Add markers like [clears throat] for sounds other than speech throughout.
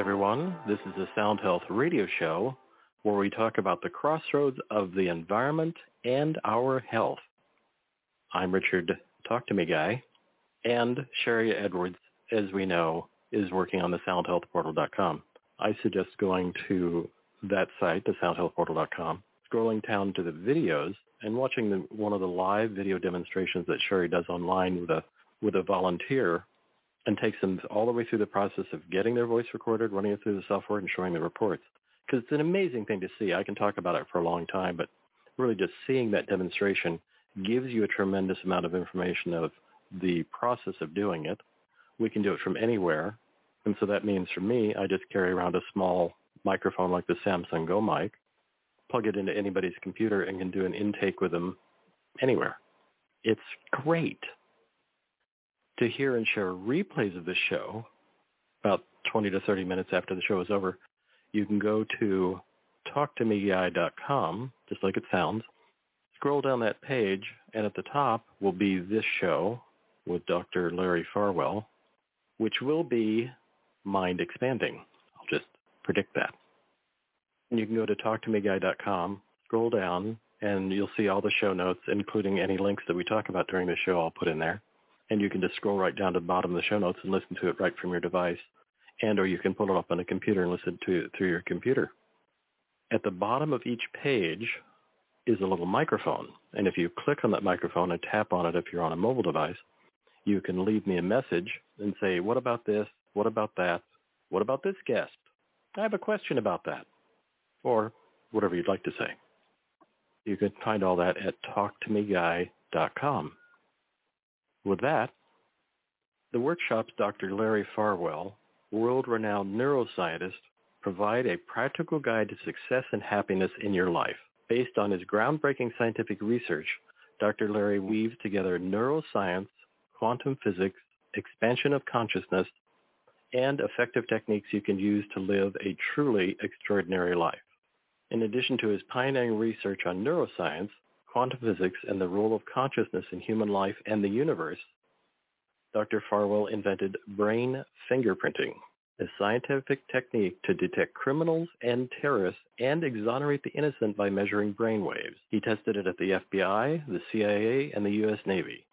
Everyone. This is the Sound Health Radio Show where we talk about the crossroads of the environment and our health. I'm Richard Talk to Me Guy, and Sharry Edwards, as we know, is working on the soundhealthportal.com. I suggest going to that site, the soundhealthportal.com, scrolling down to the videos and watching the, one of the live video demonstrations that Sharry does online with a with a volunteer and takes them all the way through the process of getting their voice recorded, running it through the software, and showing the reports. Because it's an amazing thing to see. I can talk about it for a long time, but really just seeing that demonstration gives you a tremendous amount of information of the process of doing it. We can do it from anywhere. And so that means for me, I just carry around a small microphone like the Samson Go Mic, plug it into anybody's computer, and can do an intake with them anywhere. It's great to hear and share replays of the show about 20 to 30 minutes after the show is over, you can go to talktomeguy.com, just like it sounds. Scroll down that page, and at the top will be this show with Dr. Larry Farwell, which will be mind expanding. I'll just predict that. And you can go to talktomeguy.com, scroll down, and you'll see all the show notes, including any links that we talk about during the show I'll put in there and you can just scroll right down to the bottom of the show notes and listen to it right from your device. And or you can pull it up on a computer and listen to it through your computer. At the bottom of each page is a little microphone. And if you click on that microphone and tap on it if you're on a mobile device, you can leave me a message and say, what about this? What about that? What about this guest? I have a question about that. Or whatever you'd like to say. You can find all that at talktomeguy.com. With that, the workshops Dr. Larry Farwell, world-renowned neuroscientist, provide a practical guide to success and happiness in your life. Based on his groundbreaking scientific research, Dr. Larry weaves together neuroscience, quantum physics, expansion of consciousness, and effective techniques you can use to live a truly extraordinary life. In addition to his pioneering research on neuroscience, quantum physics and the role of consciousness in human life and the universe, Dr. Farwell invented brain fingerprinting, a scientific technique to detect criminals and terrorists and exonerate the innocent by measuring brain waves. He tested it at the FBI, the CIA, and the U.S. Navy,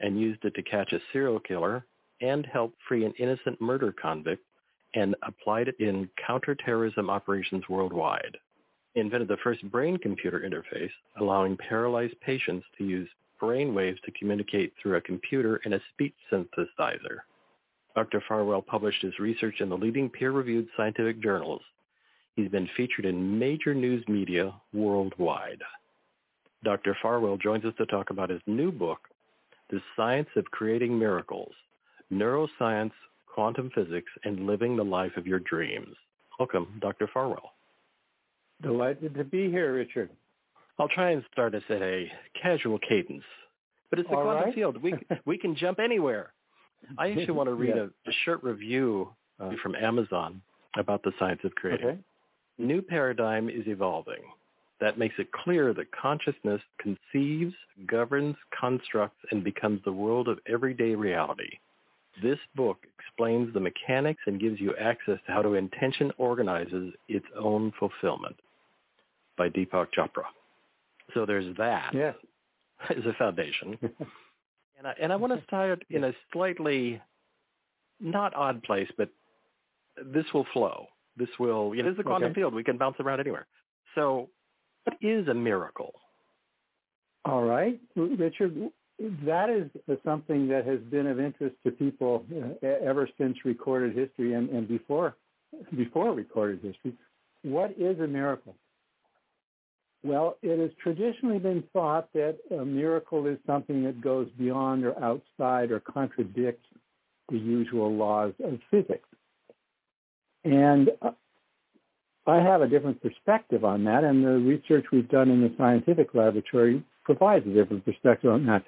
and used it to catch a serial killer and help free an innocent murder convict and applied it in counterterrorism operations worldwide invented the first brain-computer interface, allowing paralyzed patients to use brain waves to communicate through a computer and a speech synthesizer. Dr. Farwell published his research in the leading peer-reviewed scientific journals. He's been featured in major news media worldwide. Dr. Farwell joins us to talk about his new book, The Science of Creating Miracles, Neuroscience, Quantum Physics, and Living the Life of Your Dreams. Welcome, Dr. Farwell. Delighted to be here, Richard. I'll try and start us at a casual cadence, but it's the quantum right. field. We [laughs] we can jump anywhere. I actually want to read Yeah. a, a short review uh, from Amazon about the science of creating. Okay. New paradigm is evolving. That makes it clear that consciousness conceives, governs, constructs, and becomes the world of everyday reality. This book explains the mechanics and gives you access to how to intention organizes its own fulfillment by Deepak Chopra. So there's that Yes. as a foundation. [laughs] And I, and I want to start in a slightly not odd place, but this will flow. This will, you know, this is a quantum Okay. field. We can bounce around anywhere. So what is a miracle? All right, Richard. That is something that has been of interest to people uh, ever since recorded history and, and before before recorded history. What is a miracle? Well, it has traditionally been thought that a miracle is something that goes beyond or outside or contradicts the usual laws of physics. And I have a different perspective on that, and the research we've done in the scientific laboratory provides a different perspective on that.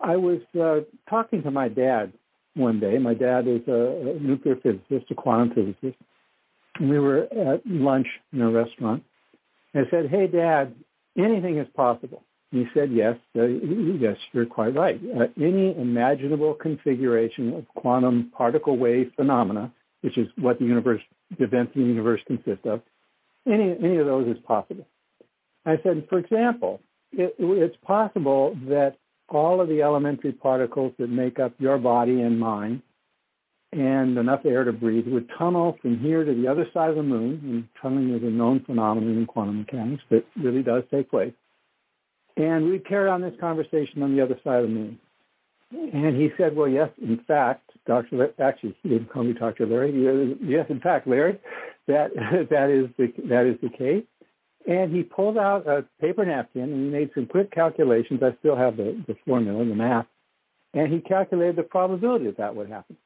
I was uh, talking to my dad one day. My dad is a, a nuclear physicist, a quantum physicist. And we were at lunch in a restaurant. And I said, hey, Dad, anything is possible. He said, yes, uh, yes, you're quite right. Uh, any imaginable configuration of quantum particle wave phenomena which is what the universe, the events in the universe consist of. Any, any of those is possible. I said, for example, it, it's possible that all of the elementary particles that make up your body and mine and enough air to breathe would tunnel from here to the other side of the moon. And tunneling is a known phenomenon in quantum mechanics that really does take place. And we'd carry on this conversation on the other side of the moon. And he said, well, yes, in fact, Dr. actually, he didn't call me Dr. Larry. Yes, in fact, Larry, that, [laughs] that, is the, that is the case. And he pulled out a paper napkin and he made some quick calculations. I still have the, the formula, and the math. And he calculated the probability that that would happen.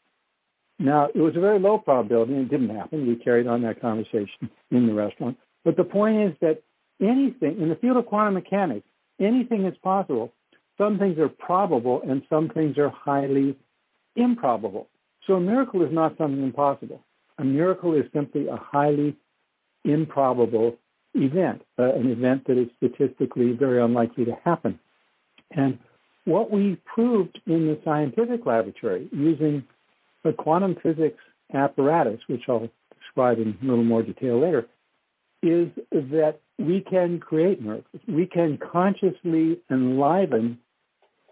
Now, it was a very low probability and it didn't happen. We carried on that conversation in the restaurant. But the point is that anything, in the field of quantum mechanics, anything is possible. Some things are probable and some things are highly improbable. So a miracle is not something impossible. A miracle is simply a highly improbable event, uh, an event that is statistically very unlikely to happen. And what we proved in the scientific laboratory using the quantum physics apparatus, which I'll describe in a little more detail later, is that we can create miracles. We can consciously enliven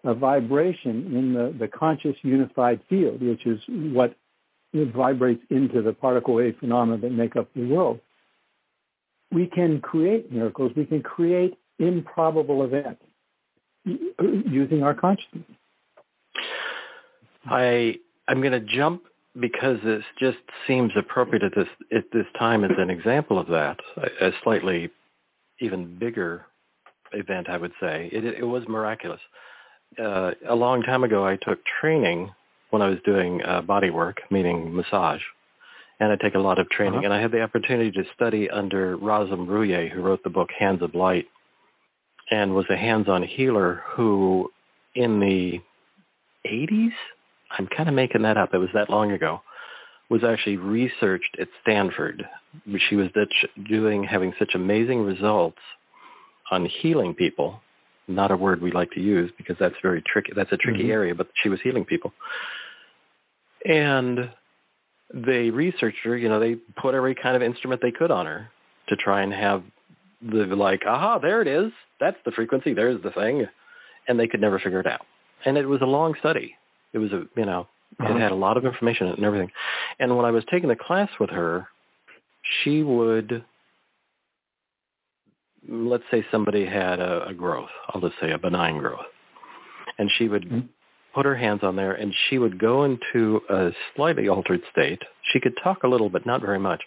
a vibration in the, the conscious unified field, which is what vibrates into the particle wave phenomena that make up the world we can create miracles. We can create improbable events uh, using our consciousness. I I'm going to jump because this just seems appropriate at this at this time as an example of that. A slightly even bigger event, I would say. It, it was miraculous. Uh, a long time ago, I took training when I was doing uh, body work, meaning massage, and I take a lot of training. Uh-huh. And I had the opportunity to study under Rosalyn Bruyere, who wrote the book Hands of Light, and was a hands-on healer who, in the 80s, I'm kind of making that up. It was that long ago. Was actually researched at Stanford. She was doing having such amazing results on healing people. Not a word we like to use because that's very tricky. That's a tricky mm-hmm. area, but she was healing people. And they researched her, you know, they put every kind of instrument they could on her to try and have the like, aha, there it is. That's the frequency. There's the thing. And they could never figure it out. And it was a long study. It was a, you know, uh-huh. it had a lot of information and everything. And when I was taking the class with her, she would, let's say somebody had a, a growth. I'll just say a benign growth. And she would mm-hmm put her hands on there, and she would go into a slightly altered state. She could talk a little, but not very much,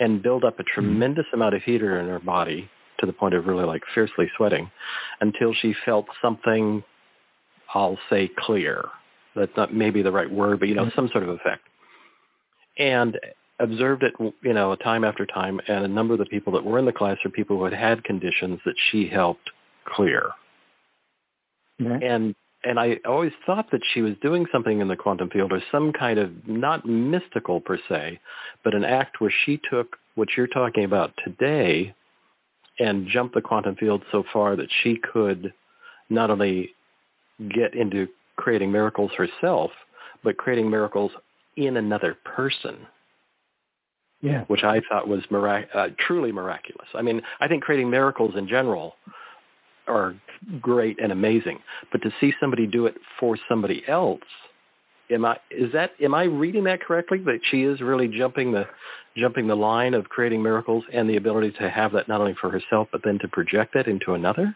and build up a mm-hmm. tremendous mm-hmm. amount of heater in her body to the point of really like fiercely sweating until she felt something, I'll say clear. That's not maybe the right word, but you know, mm-hmm. some sort of effect. And observed it, you know, time after time, and a number of the people that were in the class are people who had had conditions that she helped clear. Mm-hmm. And and I always thought that she was doing something in the quantum field or some kind of not mystical per se, but an act where she took what you're talking about today and jumped the quantum field so far that she could not only get into creating miracles herself, but creating miracles in another person. Yeah. Which I thought was mirac- uh, truly miraculous. I mean, I think creating miracles in general are great and amazing. But to see somebody do it for somebody else, am I is that am I reading that correctly? That she is really jumping the jumping the line of creating miracles and the ability to have that not only for herself but then to project that into another?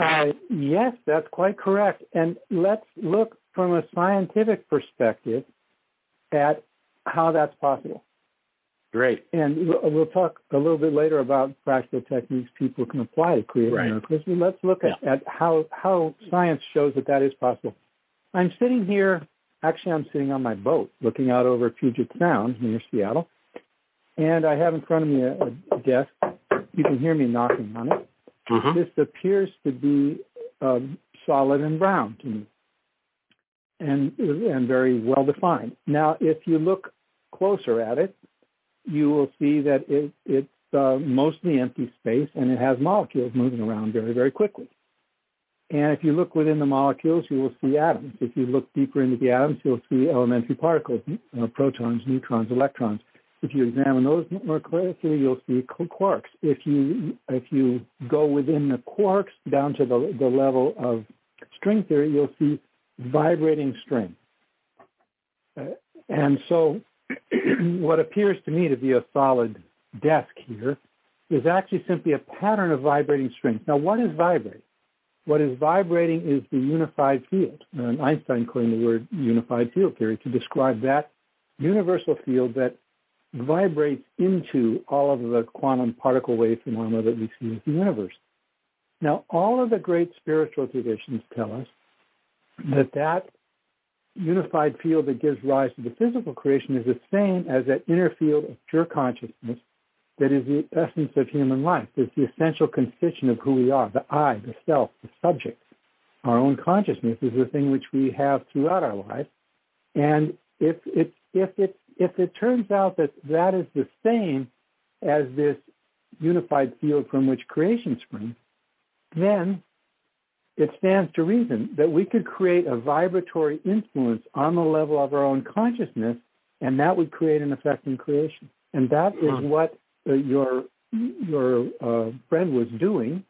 Uh, yes, that's quite correct. And let's look from a scientific perspective at how that's possible. Great. And we'll talk a little bit later about practical techniques people can apply to create right. miracles. Let's look at, yeah. at how, how science shows that that is possible. I'm sitting here, actually I'm sitting on my boat looking out over Puget Sound near Seattle. And I have in front of me a, a desk. You can hear me knocking on it. Mm-hmm. This appears to be um, solid and brown to me and, and very well defined. Now, if you look closer at it, you will see that it, it's uh, mostly empty space and it has molecules moving around very, very quickly. And if you look within the molecules, you will see atoms. If you look deeper into the atoms, you'll see elementary particles, uh, protons, neutrons, electrons. If you examine those more closely, you'll see quarks. If you if you go within the quarks down to the, the level of string theory, you'll see vibrating string. Uh, and so [clears throat] what appears to me to be a solid desk here is actually simply a pattern of vibrating strings. Now, what is vibrating? What is vibrating is the unified field. And Einstein coined the word unified field theory to describe that universal field that vibrates into all of the quantum particle wave phenomena that we see in the universe. Now, all of the great spiritual traditions tell us that that unified field that gives rise to the physical creation is the same as that inner field of pure consciousness that is the essence of human life. It's the essential constituent of who we are, the I, the self, the subject. Our own consciousness is the thing which we have throughout our life. And if it, if it, if it turns out that that is the same as this unified field from which creation springs, then it stands to reason that we could create a vibratory influence on the level of our own consciousness, and that would create an effect in creation. And that is what uh, your your uh, friend was doing,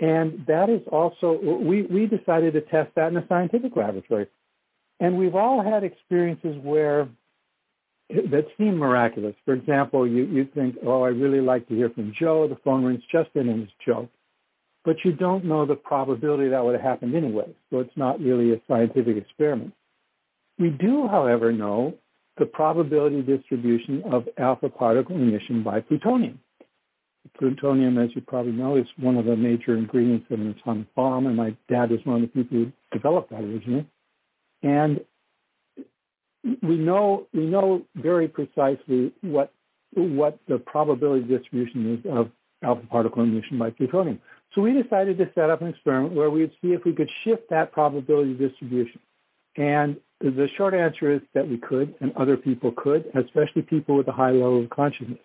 and that is also we we decided to test that in a scientific laboratory, and we've all had experiences where that seem miraculous. For example, you you think, oh, I really like to hear from Joe. The phone rings just in, and it's Joe but you don't know the probability that would have happened anyway. So it's not really a scientific experiment. We do, however, know the probability distribution of alpha particle emission by plutonium. Plutonium, as you probably know, is one of the major ingredients of an atomic bomb, and my dad was one of the people who developed that originally. And we know we know very precisely what what the probability distribution is of alpha particle emission by plutonium. So we decided to set up an experiment where we'd see if we could shift that probability distribution. And the short answer is that we could, and other people could, especially people with a high level of consciousness.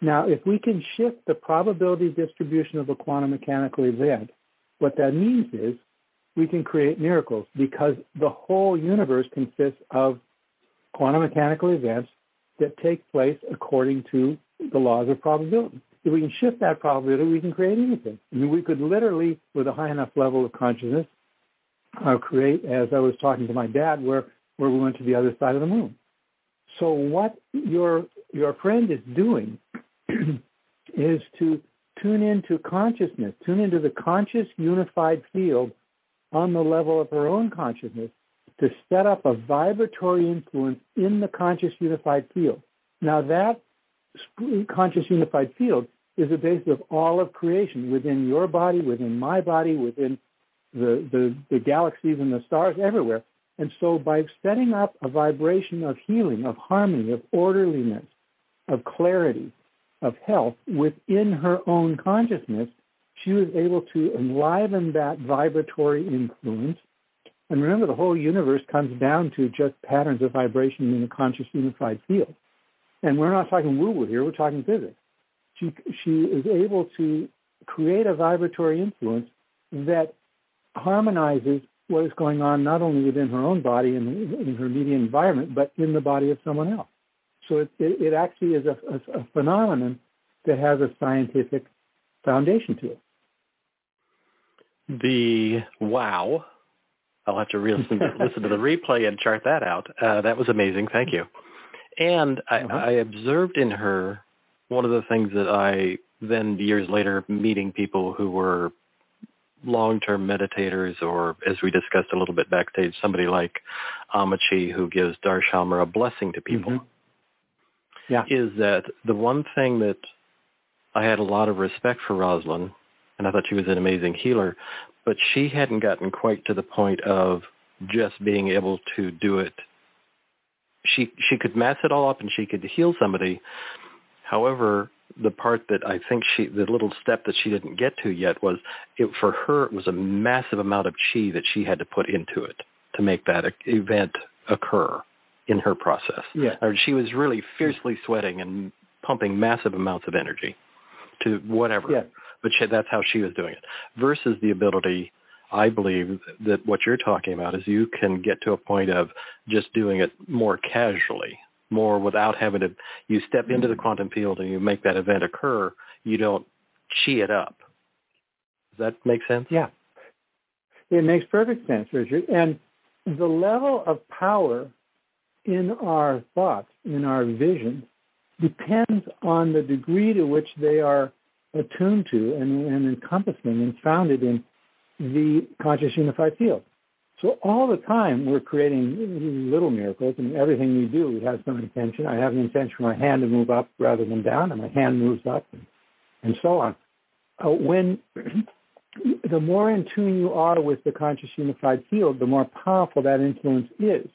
Now, if we can shift the probability distribution of a quantum mechanical event, what that means is we can create miracles because the whole universe consists of quantum mechanical events that take place according to the laws of probability if we can shift that probability, we can create anything. I mean, we could literally, with a high enough level of consciousness, uh, create, as I was talking to my dad, where, where we went to the other side of the moon. So what your, your friend is doing [clears throat] is to tune into consciousness, tune into the conscious unified field on the level of her own consciousness to set up a vibratory influence in the conscious unified field. Now that conscious unified field is the basis of all of creation within your body, within my body, within the, the, the galaxies and the stars everywhere. And so by setting up a vibration of healing, of harmony, of orderliness, of clarity, of health within her own consciousness, she was able to enliven that vibratory influence. And remember, the whole universe comes down to just patterns of vibration in a conscious unified field. And we're not talking woo-woo here, we're talking physics. She, she is able to create a vibratory influence that harmonizes what is going on not only within her own body and in her immediate environment, but in the body of someone else. So it, it, it actually is a, a, a, phenomenon that has a scientific foundation to it. The wow. I'll have to re- [laughs] listen, to, listen to the replay and chart that out. Uh, that was amazing. Thank you. And I, uh-huh. I observed in her one of the things that I then years later meeting people who were long-term meditators or as we discussed a little bit backstage, somebody like Ammachi who gives darshan a blessing to people. Mm-hmm. Yeah. Is that the one thing that I had a lot of respect for Rosalyn and I thought she was an amazing healer, but she hadn't gotten quite to the point of just being able to do it she she could mass it all up and she could heal somebody. However, the part that I think she the little step that she didn't get to yet was it for her it was a massive amount of chi that she had to put into it to make that event occur in her process. Yeah. She was really fiercely sweating and pumping massive amounts of energy to whatever. Yeah. But she, that's how she was doing it. Versus the ability I believe that what you're talking about is you can get to a point of just doing it more casually, more without having to, you step into the quantum field and you make that event occur. You don't chi it up. Does that make sense? Yeah. It makes perfect sense, Richard. And the level of power in our thoughts, in our vision, depends on the degree to which they are attuned to and, and encompassing and founded in the conscious unified field. So all the time we're creating little miracles and everything we do we have some intention. I have an intention for my hand to move up rather than down and my hand moves up and, and so on. Uh, when [clears throat] the more in tune you are with the conscious unified field, the more powerful that influence is.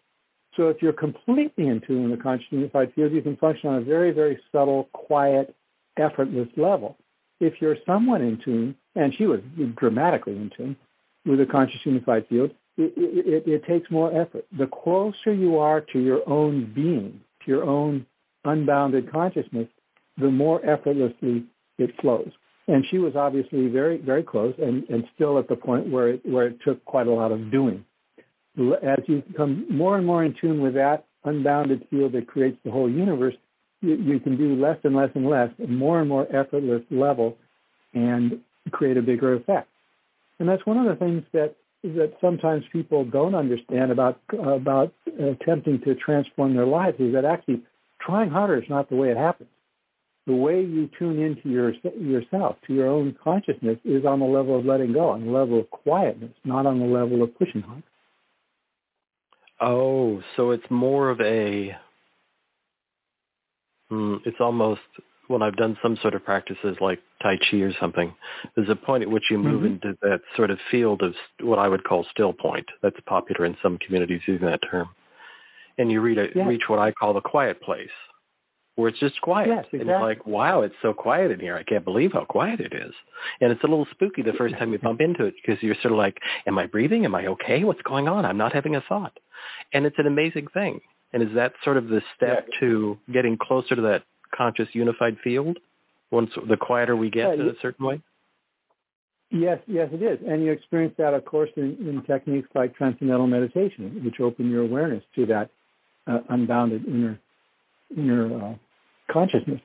So if you're completely in tune with the conscious unified field, you can function on a very, very subtle, quiet, effortless level. If you're somewhat in tune, and she was dramatically in tune with the conscious unified field, it, it, it takes more effort. The closer you are to your own being, to your own unbounded consciousness, the more effortlessly it flows. And she was obviously very, very close and, and still at the point where it, where it took quite a lot of doing. As you become more and more in tune with that unbounded field that creates the whole universe, you, you can do less and less and less, more and more effortless level, and create a bigger effect. And that's one of the things that that sometimes people don't understand about about attempting to transform their lives is that actually trying harder is not the way it happens. The way you tune into your yourself, to your own consciousness, is on the level of letting go, on the level of quietness, not on the level of pushing hard. Oh, so it's more of a Mm, it's almost when I've done some sort of practices like Tai Chi or something, there's a point at which you move mm-hmm. into that sort of field of what I would call still point. That's popular in some communities using that term. And you read a, yes. reach what I call the quiet place, where it's just quiet. Yes, exactly. And it's like, wow, it's so quiet in here. I can't believe how quiet it is. And it's a little spooky the first time you bump into it because you're sort of like, am I breathing? Am I okay? What's going on? I'm not having a thought. And it's an amazing thing. And is that sort of the step yeah. to getting closer to that conscious unified field? Once the quieter we get yeah, in a certain way? Yes, yes, it is. And you experience that, of course, in, in techniques like transcendental meditation, which open your awareness to that uh, unbounded inner inner uh, consciousness.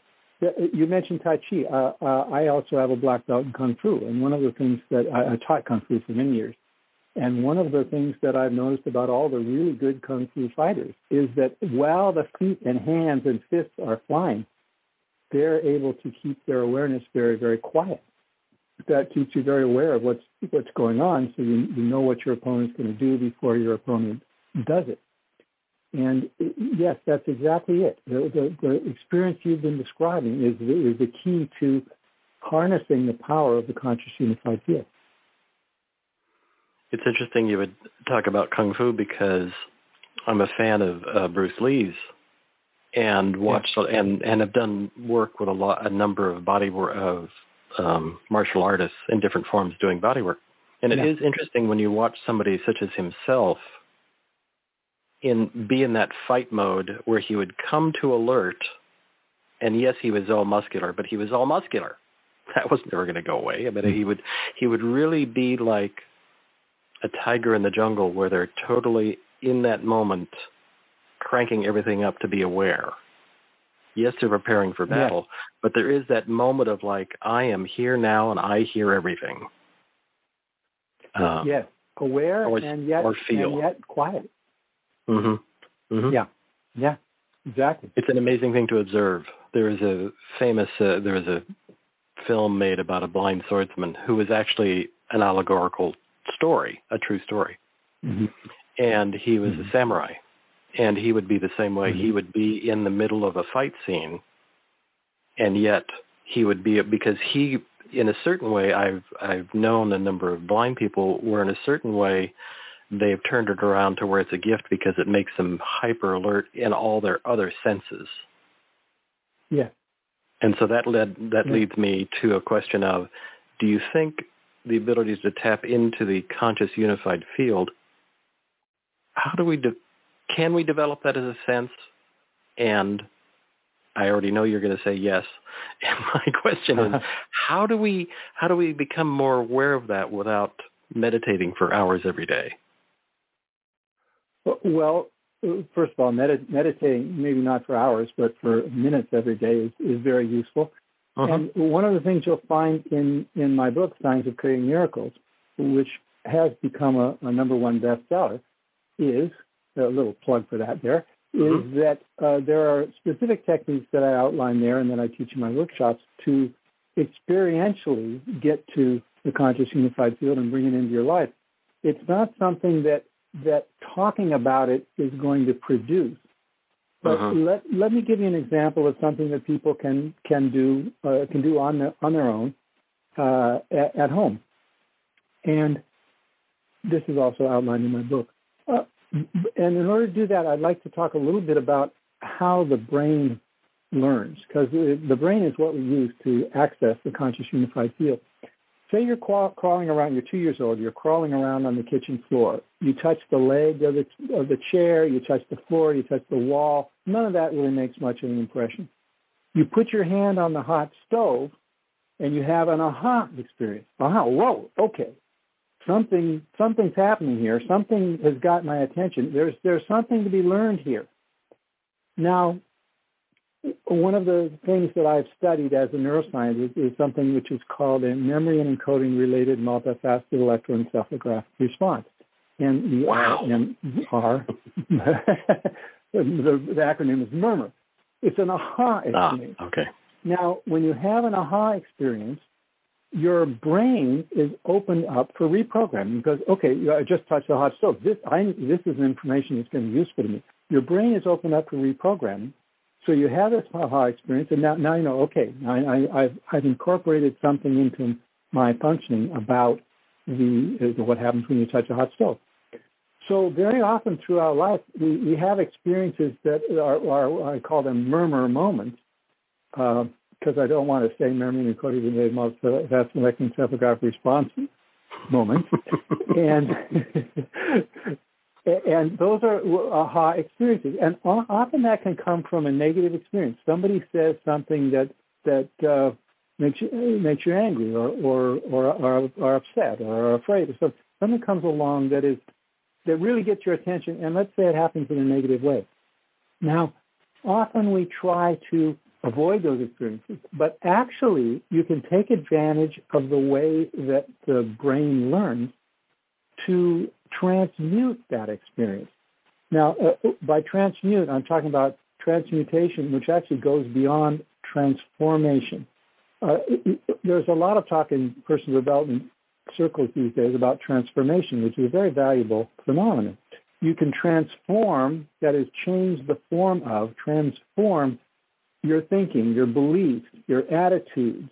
You mentioned Tai Chi. Uh, uh, I also have a black belt in Kung Fu, and one of the things that I, I taught Kung Fu for many years. And one of the things that I've noticed about all the really good kung fu fighters is that while the feet and hands and fists are flying, they're able to keep their awareness very, very quiet. That keeps you very aware of what's what's going on, so you, you know what your opponent's going to do before your opponent does it. And yes, that's exactly it. The, the, the experience you've been describing is the, is the key to harnessing the power of the conscious unified field. It's interesting you would talk about kung fu because I'm a fan of uh, Bruce Lee's and watched yeah. and and have done work with a lot a number of body work of um, martial artists in different forms doing body work. And it yeah. is interesting when you watch somebody such as himself in be in that fight mode where he would come to alert and yes he was all muscular, but he was all muscular. [laughs] That was never going to go away. I mean mm-hmm. he would he would really be like a tiger in the jungle where they're totally in that moment cranking everything up to be aware. Yes, they're preparing for battle, yeah. but there is that moment of like, I am here now and I hear everything. Um, yes, aware or, and yet or feel. and yet quiet. Mm-hmm. mm-hmm. Yeah, yeah, exactly. It's an amazing thing to observe. There is a famous, uh, there is a film made about a blind swordsman who was actually an allegorical story, a true story. Mm-hmm. And he was mm-hmm. a samurai. And he would be the same way. Mm-hmm. He would be in the middle of a fight scene, and yet he would be because he, in a certain way, I've I've known a number of blind people where in a certain way they've turned it around to where it's a gift because it makes them hyper alert in all their other senses. Yeah. And so that led that yeah. leads me to a question of, do you think the abilities to tap into the conscious unified field, how do we, de- can we develop that as a sense? And I already know you're going to say yes. [laughs] And my question is, [laughs] how do we, how do we become more aware of that without meditating for hours every day? Well, first of all, med- meditating maybe not for hours, but for minutes every day is, is very useful. Uh-huh. And one of the things you'll find in, in my book, Science of Creating Miracles, which has become a, a number one bestseller, is a little plug for that there, mm-hmm. is that uh, there are specific techniques that I outline there and that I teach in my workshops to experientially get to the conscious unified field and bring it into your life. It's not something that that talking about it is going to produce. But uh-huh. let let me give you an example of something that people can can do uh, can do on the, on their own uh, at, at, home, and this is also outlined in my book. Uh, and in order to do that, I'd like to talk a little bit about how the brain learns, because the brain is what we use to access the conscious unified field. Say you're crawling around, you're two years old, you're crawling around on the kitchen floor. You touch the leg of the, of the chair, you touch the floor, you touch the wall. None of that really makes much of an impression. You put your hand on the hot stove and you have an aha experience. Aha, whoa, okay. Something something's happening here. Something has got my attention. There's there's something to be learned here. Now, one of the things that I've studied as a neuroscientist is something which is called a memory and encoding related multifaceted electroencephalographic response. And wow. R, [laughs] the, the, acronym is MERMER. It's an aha experience. Ah, okay. Now, when you have an aha experience, your brain is opened up for reprogramming because, okay, I just touched the hot stove. This, I, this is information that's going to be useful to me. Your brain is opened up for reprogramming so you have this aha experience, and now, now you know, okay, I, have I've incorporated something into my functioning about the what happens when you touch a hot stove. So very often throughout life, we, we have experiences that are, are, I call them MERMER moments, because uh, I don't want to say memory and coding related multifaceted electroencephalographic response moments. [laughs] and and those are aha experiences. And often that can come from a negative experience. Somebody says something that that uh, makes you makes you angry, or or or, or, or upset, or afraid, or something. Something comes along that is that really gets your attention, and let's say it happens in a negative way. Now, often we try to avoid those experiences, but actually you can take advantage of the way that the brain learns to transmute that experience. Now, uh, by transmute, I'm talking about transmutation, which actually goes beyond transformation. Uh, there's a lot of talk in personal development circles these days about transformation, which is a very valuable phenomenon. You can transform, that is, change the form of, transform your thinking, your beliefs, your attitudes,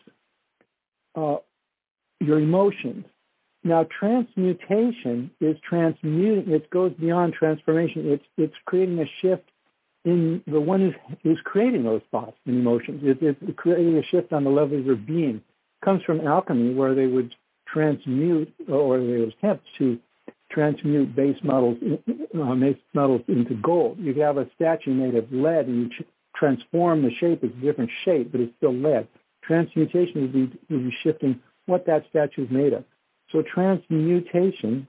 uh, your emotions, now, transmutation is transmuting. It goes beyond transformation. It's it's creating a shift in the one who's, who's creating those thoughts and emotions. It, it's creating a shift on the level of your being. It comes from alchemy, where they would transmute, or they would attempt to transmute base metals, uh, base metals into gold. You could have a statue made of lead, and you transform the shape. It's a different shape, but it's still lead. Transmutation would be, would be shifting what that statue is made of. So transmutation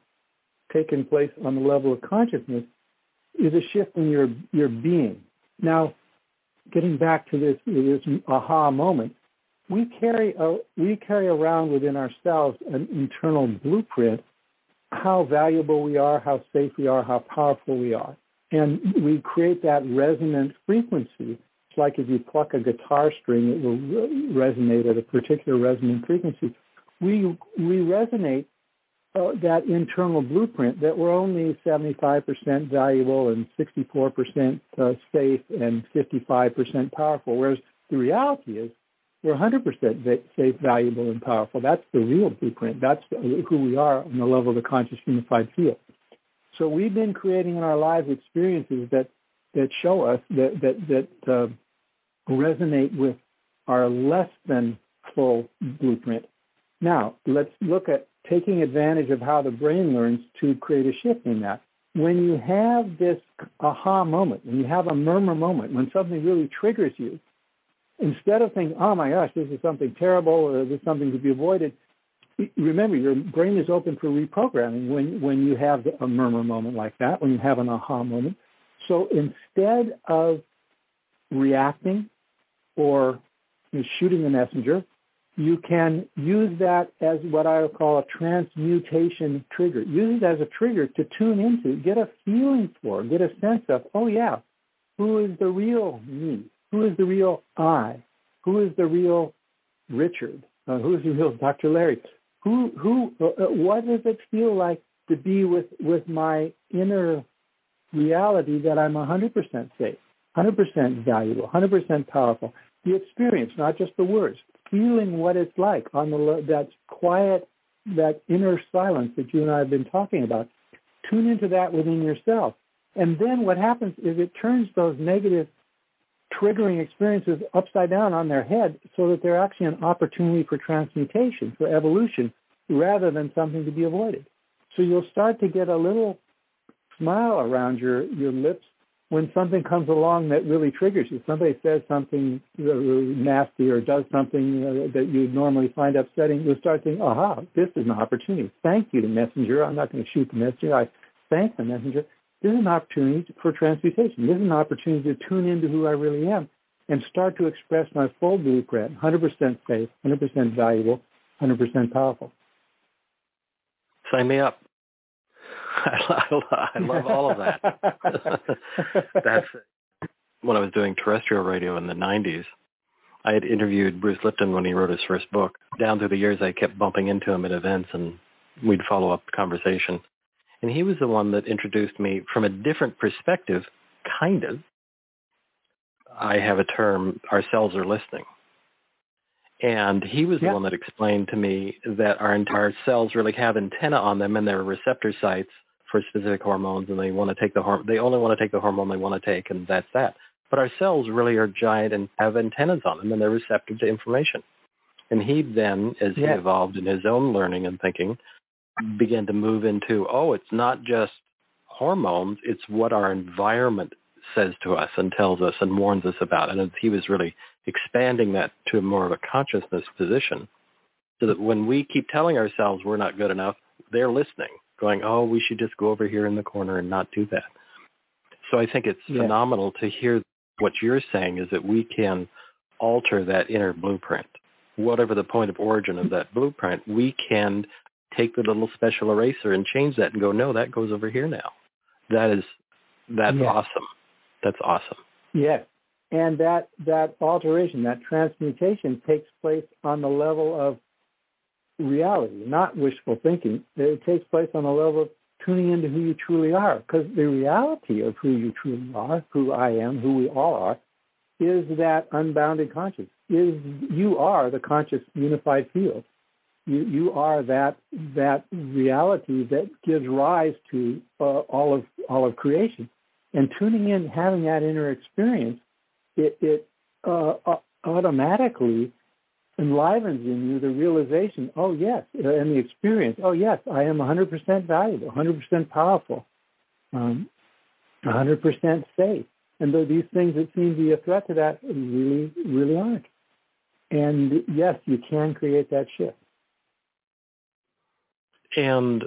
taking place on the level of consciousness is a shift in your, your being. Now, getting back to this, this aha moment, we carry, a, we carry around within ourselves an internal blueprint how valuable we are, how safe we are, how powerful we are. And we create that resonant frequency. It's like if you pluck a guitar string, it will resonate at a particular resonant frequency we we resonate uh, that internal blueprint that we're only 75% valuable and 64% uh, safe and 55% powerful, whereas the reality is we're 100% safe, valuable, and powerful. That's the real blueprint. That's who we are on the level of the conscious unified field. So we've been creating in our lives experiences that that show us that that that uh, resonate with our less than full blueprint now, let's look at taking advantage of how the brain learns to create a shift in that. When you have this aha moment, when you have a MERMER moment, when something really triggers you, instead of thinking, oh my gosh, this is something terrible or this is something to be avoided, remember, your brain is open for reprogramming when, when you have a MERMER moment like that, when you have an aha moment. So instead of reacting or you know, shooting the messenger, you can use that as what I would call a transmutation trigger. Use it as a trigger to tune into, get a feeling for, get a sense of, oh yeah, who is the real me? Who is the real I? Who is the real Richard? Uh, who is the real Dr. Larry? Who, who, uh, uh, what does it feel like to be with, with my inner reality that I'm 100% safe, 100% valuable, 100% powerful? The experience, not just the words feeling what it's like on the that quiet, that inner silence that you and I have been talking about. Tune into that within yourself. And then what happens is it turns those negative triggering experiences upside down on their head so that they're actually an opportunity for transmutation, for evolution, rather than something to be avoided. So you'll start to get a little smile around your, your lips when something comes along that really triggers you, somebody says something nasty or does something that you'd normally find upsetting, you'll start thinking, aha, this is an opportunity. Thank you, the messenger. I'm not going to shoot the messenger. I thank the messenger. This is an opportunity for transmutation. This is an opportunity to tune into who I really am and start to express my full blueprint, 100% safe, 100% valuable, 100% powerful. Sign me up. I, love all of that. [laughs] That's when I was doing terrestrial radio in the 90s. I had interviewed Bruce Lipton when he wrote his first book. Down through the years, I kept bumping into him at events, and we'd follow up the conversation. And he was the one that introduced me from a different perspective, kind of. I have a term, our cells are listening. And he was yeah. the one that explained to me that our entire cells really have antenna on them and they're receptor sites for specific hormones and they want to take the horm- they only want to take the hormone they want to take and that's that. But our cells really are giant and have antennas on them and they're receptive to information. And he then, as yeah. he evolved in his own learning and thinking, began to move into, oh, it's not just hormones, it's what our environment says to us and tells us and warns us about. And he was really expanding that to more of a consciousness position so that when we keep telling ourselves we're not good enough, they're listening going, oh, we should just go over here in the corner and not do that. So I think it's yeah. phenomenal to hear what you're saying is that we can alter that inner blueprint. Whatever the point of origin of that blueprint, we can take the little special eraser and change that and go, no, that goes over here now. That is, that's yeah. awesome. That's awesome. Yes. And that, that alteration, that transmutation takes place on the level of reality, not wishful thinking. It takes place on the level of tuning into who you truly are. Because the reality of who you truly are, who I am, who we all are, is that unbounded conscious. Is you are the conscious unified field. You you are that that reality that gives rise to uh, all of all of creation. And tuning in, having that inner experience, it, it uh, automatically enlivens in you the realization, oh yes, and the experience, oh yes, I am 100% valuable, 100% powerful, um, 100% safe. And though these things that seem to be a threat to that really, really aren't. And yes, you can create that shift. And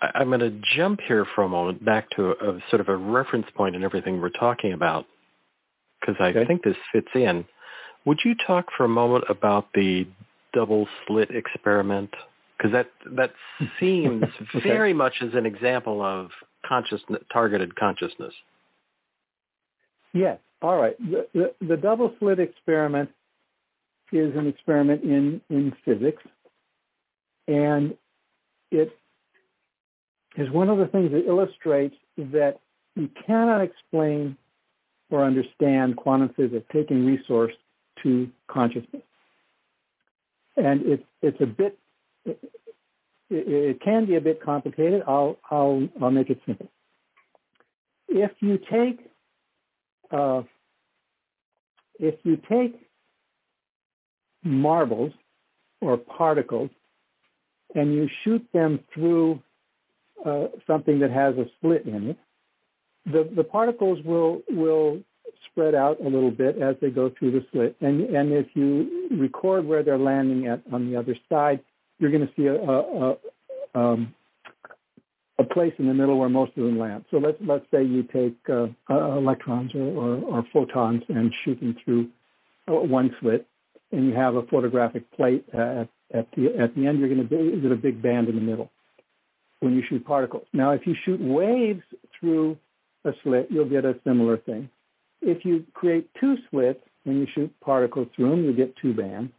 I'm going to jump here for a moment back to a, a sort of a reference point in everything we're talking about, because I okay. think this fits in. Would you talk for a moment about the double slit experiment? Because that that [laughs] seems okay. very much as an example of consciousness, targeted consciousness. Yes. All right. The, the, the double slit experiment is an experiment in, in physics, and it is one of the things that illustrates that you cannot explain or understand quantum physics taking resource to consciousness. And it's it's a bit it, it can be a bit complicated. I'll I'll I'll make it simple. If you take uh, if you take marbles or particles and you shoot them through uh, something that has a slit in it, the, the particles will will spread out a little bit as they go through the slit. And, and if you record where they're landing at on the other side, you're going to see a, a, a, um, a, place in the middle where most of them land. So let's let's say you take uh, uh, electrons or, or, or, photons and shoot them through uh, one slit, and you have a photographic plate at, at the at the end. You're going to get a big band in the middle when you shoot particles. Now, if you shoot waves through a slit, you'll get a similar thing. If you create two slits and you shoot particles through them, you get two bands.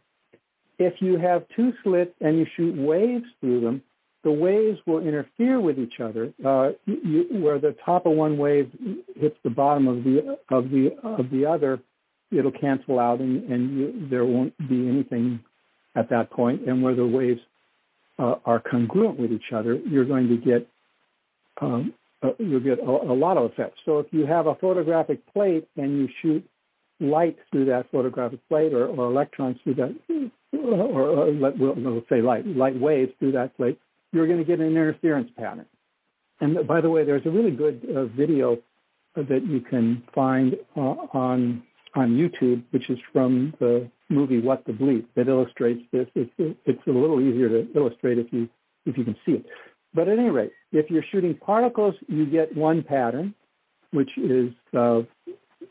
If you have two slits and you shoot waves through them, the waves will interfere with each other. Uh, you, where the top of one wave hits the bottom of the of the of the other, it'll cancel out, and, and you, there won't be anything at that point. And where the waves uh, are congruent with each other, you're going to get um, uh, you'll get a, a, lot of effects. So if you have a photographic plate and you shoot light through that photographic plate or, or electrons through that, or, or let, we'll, we'll say light, light waves through that plate, you're going to get an interference pattern. And by the way, there's a really good uh, video that you can find uh, on on YouTube, which is from the movie What the Bleep, that illustrates this. It's, it's a little easier to illustrate if you if you can see it. But at any rate, if you're shooting particles, you get one pattern, which is uh,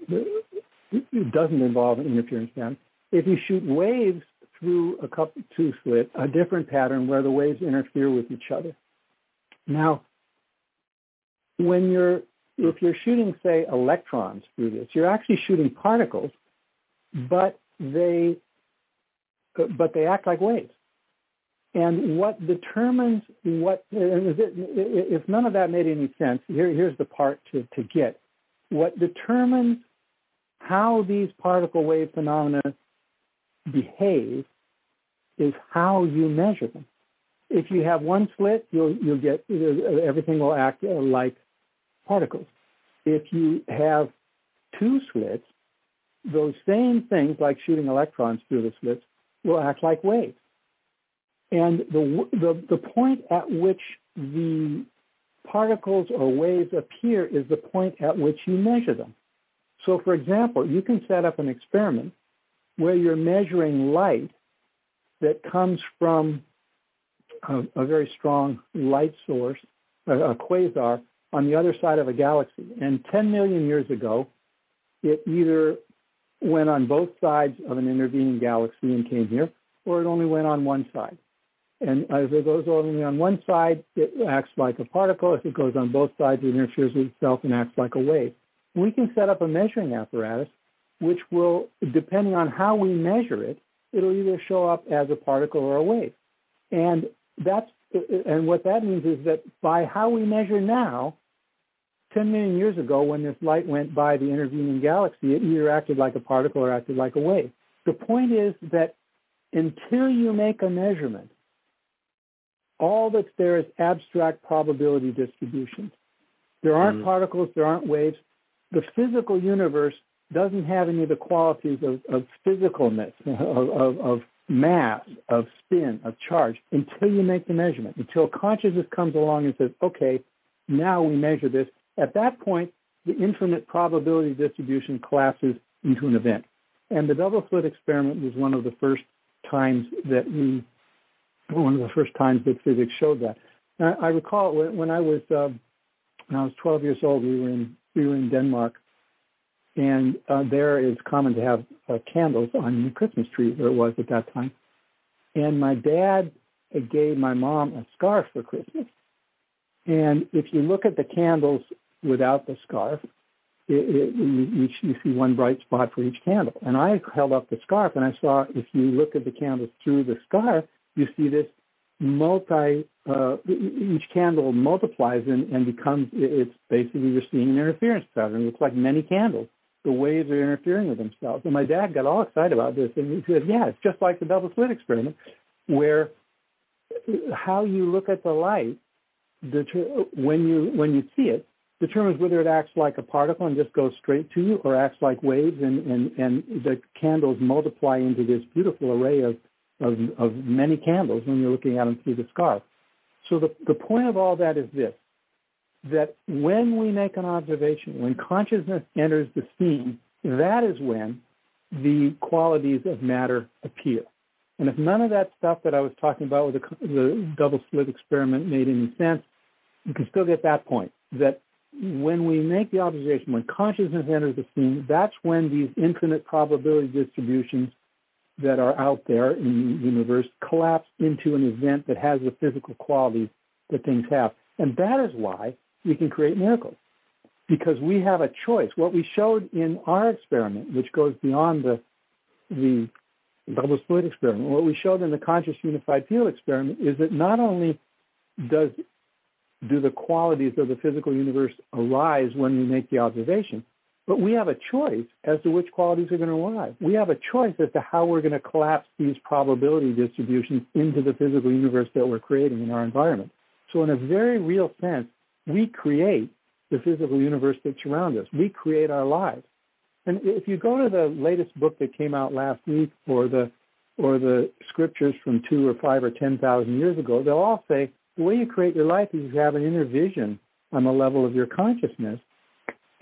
doesn't involve an interference pattern. If you shoot waves through a couple two slit, a different pattern where the waves interfere with each other. Now, when you're if you're shooting, say, electrons through this, you're actually shooting particles, but they but they act like waves. And what determines what, if none of that made any sense, here, here's the part to, to get. What determines how these particle wave phenomena behave is how you measure them. If you have one slit, you'll, you'll get, everything will act like particles. If you have two slits, those same things, like shooting electrons through the slits, will act like waves. And the, the, the point at which the particles or waves appear is the point at which you measure them. So for example, you can set up an experiment where you're measuring light that comes from a, a very strong light source, a, a quasar, on the other side of a galaxy. And 10 million years ago, it either went on both sides of an intervening galaxy and came here, or it only went on one side. And if it goes only on one side, it acts like a particle. If it goes on both sides, it interferes with itself and acts like a wave. We can set up a measuring apparatus which will, depending on how we measure it, it'll either show up as a particle or a wave. And that's and what that means is that by how we measure now, 10 million years ago when this light went by the intervening galaxy, it either acted like a particle or acted like a wave. The point is that until you make a measurement, all that's there is abstract probability distributions. There aren't mm. particles, there aren't waves. The physical universe doesn't have any of the qualities of, of physicalness, [laughs] of, of, of mass, of spin, of charge, until you make the measurement, until consciousness comes along and says, okay, now we measure this. At that point, the infinite probability distribution collapses into an event. And the double slit experiment was one of the first times that we one of the first times that physics showed that. I recall when I was uh, when I was 12 years old, we were in we were in Denmark, and uh, there it's common to have uh, candles on the Christmas tree, where it was at that time. And my dad gave my mom a scarf for Christmas. And if you look at the candles without the scarf, it, it, you, you see one bright spot for each candle. And I held up the scarf, and I saw if you look at the candles through the scarf, you see this multi, uh, each candle multiplies and, and becomes, it's basically you're seeing an interference pattern. It's like many candles. The waves are interfering with themselves. And my dad got all excited about this and he said, yeah, it's just like the double slit experiment where how you look at the light when you when you see it determines whether it acts like a particle and just goes straight to you or acts like waves and, and, and the candles multiply into this beautiful array of of, of many candles when you're looking at them through the scarf. So the, the point of all that is this, that when we make an observation, when consciousness enters the scene, that is when the qualities of matter appear. And if none of that stuff that I was talking about with the, the double slit experiment made any sense, you can still get that point that when we make the observation, when consciousness enters the scene, that's when these infinite probability distributions that are out there in the universe collapse into an event that has the physical qualities that things have. And that is why we can create miracles, because we have a choice. What we showed in our experiment, which goes beyond the, the double slit experiment, what we showed in the conscious unified field experiment is that not only does do the qualities of the physical universe arise when we make the observation, but we have a choice as to which qualities are going to arise. We have a choice as to how we're going to collapse these probability distributions into the physical universe that we're creating in our environment. So in a very real sense, we create the physical universe that surrounds us. We create our lives. And if you go to the latest book that came out last week or the or the scriptures from two or five or ten thousand years ago, they'll all say the way you create your life is you have an inner vision on the level of your consciousness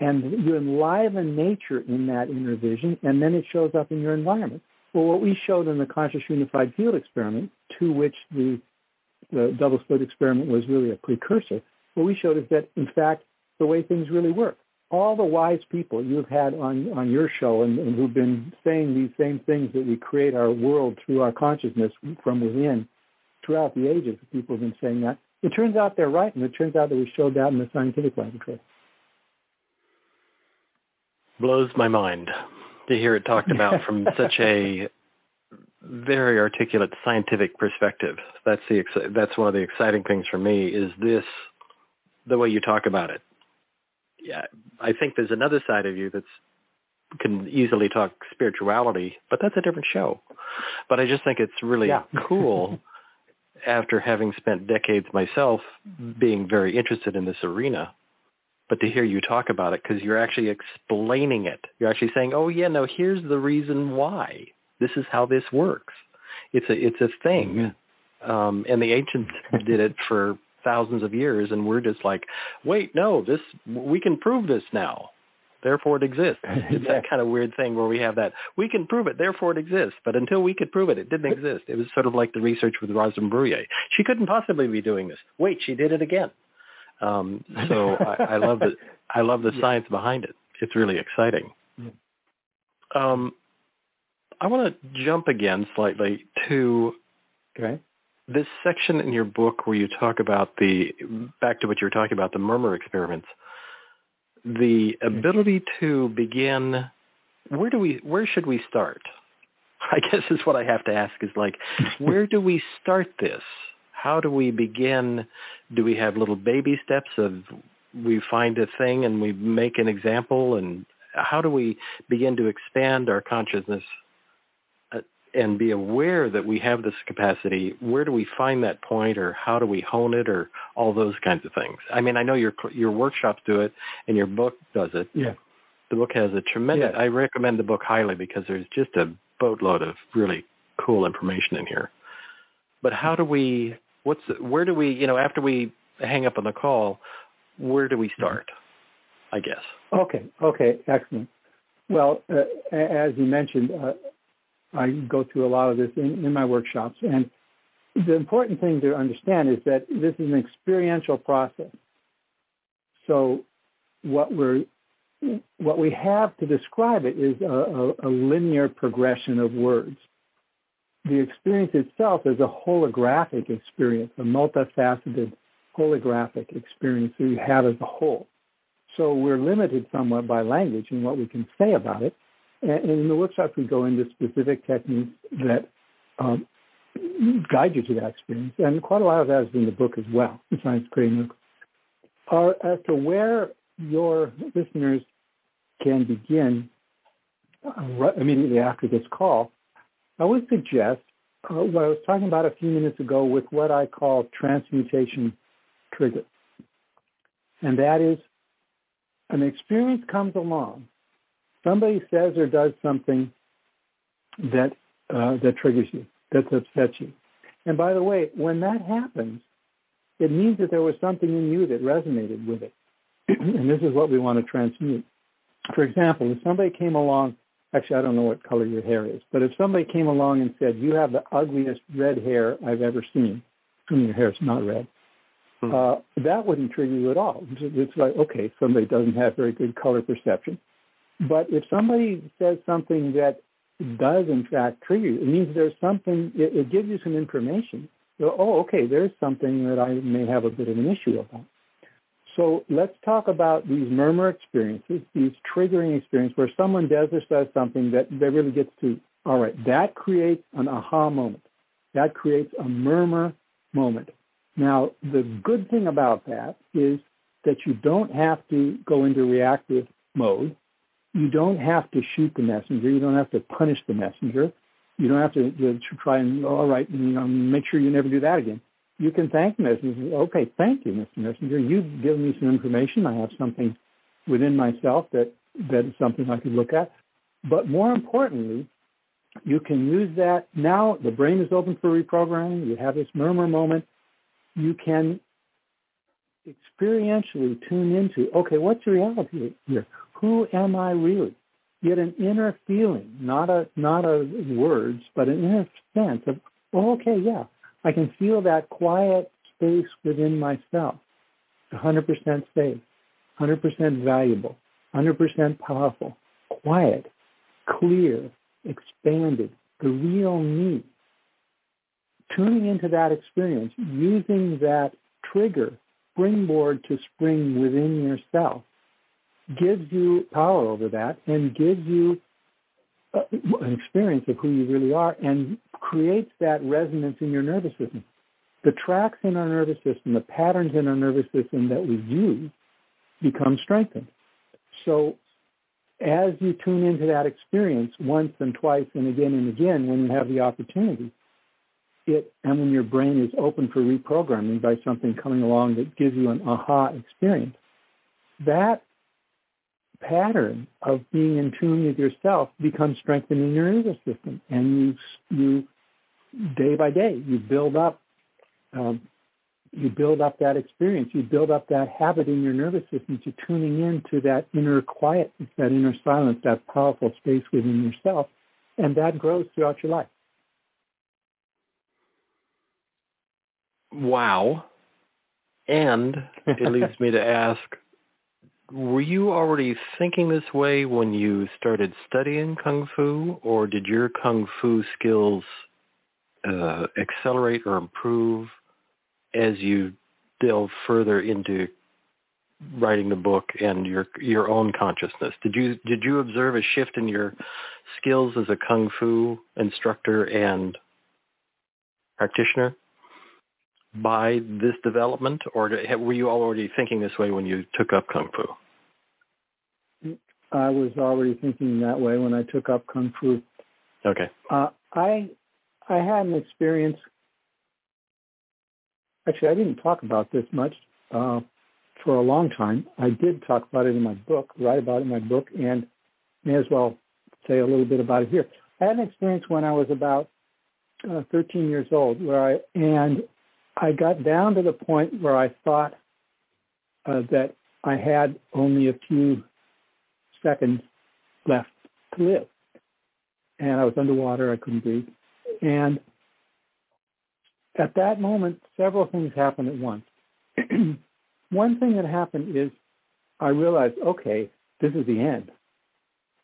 and you enliven nature in that inner vision, and then it shows up in your environment. Well, what we showed in the conscious unified field experiment, to which the, the double slit experiment was really a precursor, what we showed is that, in fact, the way things really work. All the wise people you've had on, on your show and, and who've been saying these same things that we create our world through our consciousness from within throughout the ages, people have been saying that. It turns out they're right, and it turns out that we showed that in the scientific laboratory blows my mind to hear it talked about from [laughs] such a very articulate scientific perspective. That's the that's one of the exciting things for me is this the way you talk about it. Yeah, I think there's another side of you that's can easily talk spirituality, but that's a different show. But I just think it's really yeah. [laughs] cool after having spent decades myself being very interested in this arena but to hear you talk about it because you're actually explaining it. You're actually saying, "Oh yeah, no, here's the reason why. This is how this works. It's a it's a thing." Mm-hmm. Um, and the ancients [laughs] did it for thousands of years, and we're just like, "Wait, no, this we can prove this now." Therefore, it exists. [laughs] It's that kind of weird thing where we have that we can prove it, therefore it exists. But until we could prove it, it didn't [laughs] exist. It was sort of like the research with Rosalyn Bruyere. She couldn't possibly be doing this. Wait, she did it again. Um, [laughs] so I, I love the I love the yeah. science behind it. It's really exciting. Yeah. Um, I want to jump again slightly to okay. this section in your book where you talk about the back to what you were talking about the MERMER experiments. The ability to begin. Where do we? Where should we start? [laughs] I guess is what I have to ask. Is like, [laughs] where do we start this? How do we begin? Do we have little baby steps of we find a thing and we make an example? And how do we begin to expand our consciousness uh, and be aware that we have this capacity? Where do we find that point or how do we hone it or all those kinds of things? I mean i know your your workshops do it and your book does it. Yeah. The book has a tremendous yeah. i recommend the book highly because there's just a boatload of really cool information in here. But how do we what's where do we you know after we hang up on the call where do we mm-hmm. start i guess? Okay okay excellent. Well uh, as you mentioned uh, i go through a lot of this in, in my workshops and the important thing to understand is that this is an experiential process. So what we're what we have to describe it is a, a, a linear progression of words the experience itself is a holographic experience, a multifaceted holographic experience that you have as a whole. So we're limited somewhat by language and what we can say about it. And in the workshops, we go into specific techniques that um, guide you to that experience. And quite a lot of that is in the book as well, in Science Creating uh, As to where your listeners can begin uh, immediately after this call, I would suggest uh, what I was talking about a few minutes ago with what I call transmutation trigger. And that is an experience comes along. Somebody says or does something that uh, that triggers you, that upsets you. And by the way, when that happens, it means that there was something in you that resonated with it. [clears throat] and this is what we want to transmute. For example, if somebody came along actually, I don't know what color your hair is, but if somebody came along and said, you have the ugliest red hair I've ever seen, assuming your hair is not red, hmm. uh, that wouldn't trigger you at all. It's like, okay, somebody doesn't have very good color perception. But if somebody says something that does in fact trigger you, it means there's something, it, it gives you some information. So, oh, okay, there's something that I may have a bit of an issue about. So let's talk about these MERMER experiences, these triggering experiences where someone does or says something that, that really gets to, all right, that creates an aha moment. That creates a MERMER moment. Now, the good thing about that is that you don't have to go into reactive mode. You don't have to shoot the messenger. You don't have to punish the messenger. You don't have to, to try and, all right, you know, make sure you never do that again you can thank messenger. Okay, thank you, Mr. Messenger. You've given me some information. I have something within myself that that is something I could look at. But more importantly, you can use that now. The brain is open for reprogramming. You have this MERMER moment. You can experientially tune into, okay, what's the reality here? Who am I really? Get an inner feeling, not a not a words, but an inner sense of, oh, okay, yeah, I can feel that quiet space within myself, 100% safe, 100% valuable, 100% powerful, quiet, clear, expanded, the real me. Tuning into that experience, using that trigger, springboard to spring within yourself, gives you power over that and gives you uh, an experience of who you really are and creates that resonance in your nervous system. The tracks in our nervous system, the patterns in our nervous system that we use become strengthened. So as you tune into that experience once and twice and again and again when you have the opportunity, it and when your brain is open for reprogramming by something coming along that gives you an aha experience, that pattern of being in tune with yourself becomes strengthened in your nervous system, and you you day by day you build up um, you build up that experience, you build up that habit in your nervous system to tuning in to that inner quiet, that inner silence, that powerful space within yourself, and that grows throughout your life. Wow. And it [laughs] leads me to ask, were you already thinking this way when you started studying kung fu, or did your kung fu skills uh, accelerate or improve as you delve further into writing the book and your your own consciousness? Did you did you observe a shift in your skills as a kung fu instructor and practitioner by this development, or were you already thinking this way when you took up kung fu? I was already thinking that way when I took up kung fu. Okay. Uh, I I had an experience. Actually, I didn't talk about this much uh, for a long time. I did talk about it in my book, write about it in my book, and may as well say a little bit about it here. I had an experience when I was about uh, 13 years old, where I and I got down to the point where I thought uh, that I had only a few seconds left to live. And I was underwater, I couldn't breathe. And at that moment, several things happened at once. [clears throat] One thing that happened is I realized, okay, this is the end.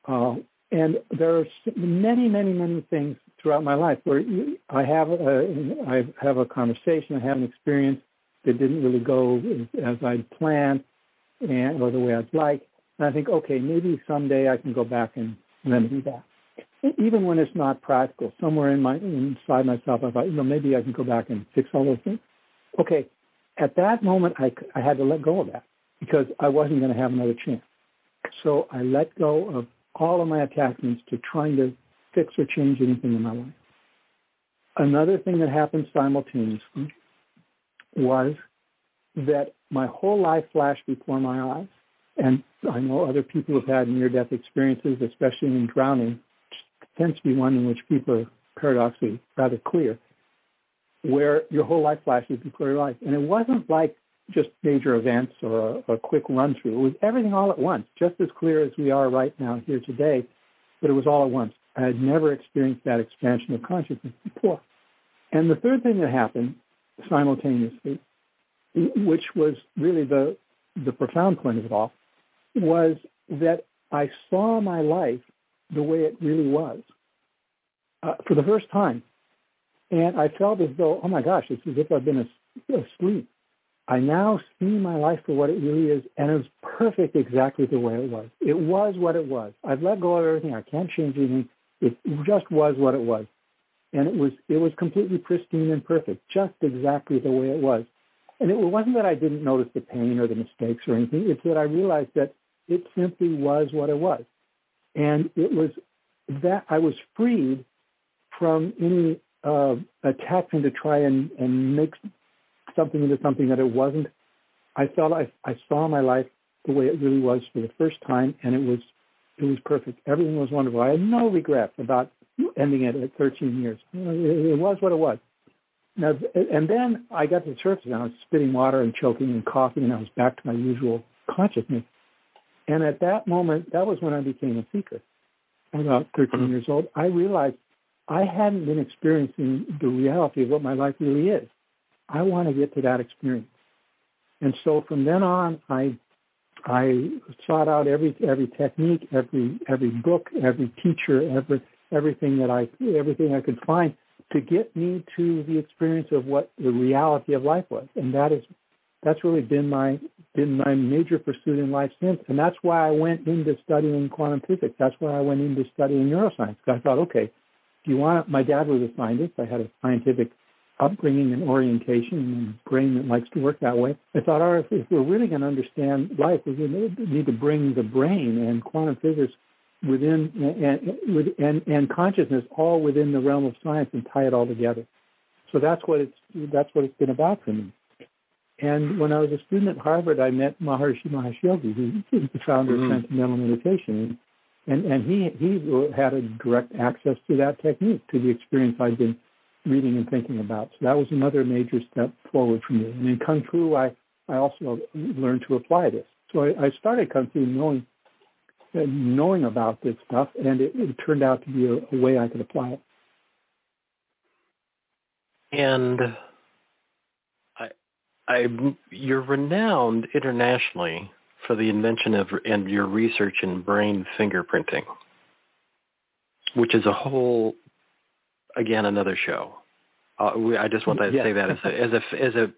Uh, and there are many, many, many things throughout my life where I have a, I have a conversation, I have an experience that didn't really go as, I'd planned and or the way I'd like, and I think, okay, maybe someday I can go back and remedy that. Even when it's not practical, somewhere in my inside myself, I thought, you know, maybe I can go back and fix all those things. Okay, at that moment, I, I had to let go of that because I wasn't going to have another chance. So I let go of all of my attachments to trying to fix or change anything in my life. Another thing that happened simultaneously was that my whole life flashed before my eyes. And I know other people have had near-death experiences, especially in drowning, tends to be one in which people are paradoxically rather clear, where your whole life flashes before your eyes. And it wasn't like just major events or a, a quick run through. It was everything all at once, just as clear as we are right now here today. but it was all at once. I had never experienced that expansion of consciousness before. And the third thing that happened simultaneously, which was really the the profound point of it all, was that I saw my life the way it really was uh, for the first time. And I felt as though, oh my gosh, it's as if I've been asleep. I now see my life for what it really is, and it was perfect exactly the way it was. It was what it was. I've let go of everything. I can't change anything. It just was what it was. And it was it was completely pristine and perfect, just exactly the way it was. And it wasn't that I didn't notice the pain or the mistakes or anything. It's that I realized that it simply was what it was. And it was that I was freed from any uh, attachment to try and, and make something into something that it wasn't. I felt I, I saw my life the way it really was for the first time, and it was it was perfect. Everything was wonderful. I had no regrets about ending it at 13 years. It, it was what it was. Now, and then I got to the surface, and I was spitting water and choking and coughing, and I was back to my usual consciousness. And at that moment, that was when I became a seeker. About 13 mm-hmm. years old, I realized I hadn't been experiencing the reality of what my life really is. I want to get to that experience. And so from then on, I I sought out every every technique, every every book, every teacher, every everything that I everything I could find to get me to the experience of what the reality of life was. And that is that's really been my been my major pursuit in life since. And that's why I went into studying quantum physics. That's why I went into studying neuroscience. I thought, okay, do you want my dad was a scientist. I had a scientific upbringing and orientation and brain that likes to work that way. I thought, all right, if we're really going to understand life, we need to bring the brain and quantum physics within and, and, and consciousness all within the realm of science and tie it all together. So that's what it's that's what it's been about for me. And when I was a student at Harvard, I met Maharishi Mahesh Yogi, who's the founder mm-hmm. of Transcendental Meditation, and and he he had a direct access to that technique, to the experience I'd been reading and thinking about. So that was another major step forward for me. And in Kung Fu, I I also learned to apply this. So I, I started Kung Fu knowing uh, knowing about this stuff, and it, it turned out to be a, a way I could apply it. And I, you're renowned internationally for the invention of and your research in brain fingerprinting, which is a whole, again, another show. Uh, we, I just want to yeah. say that as a, as a, as a,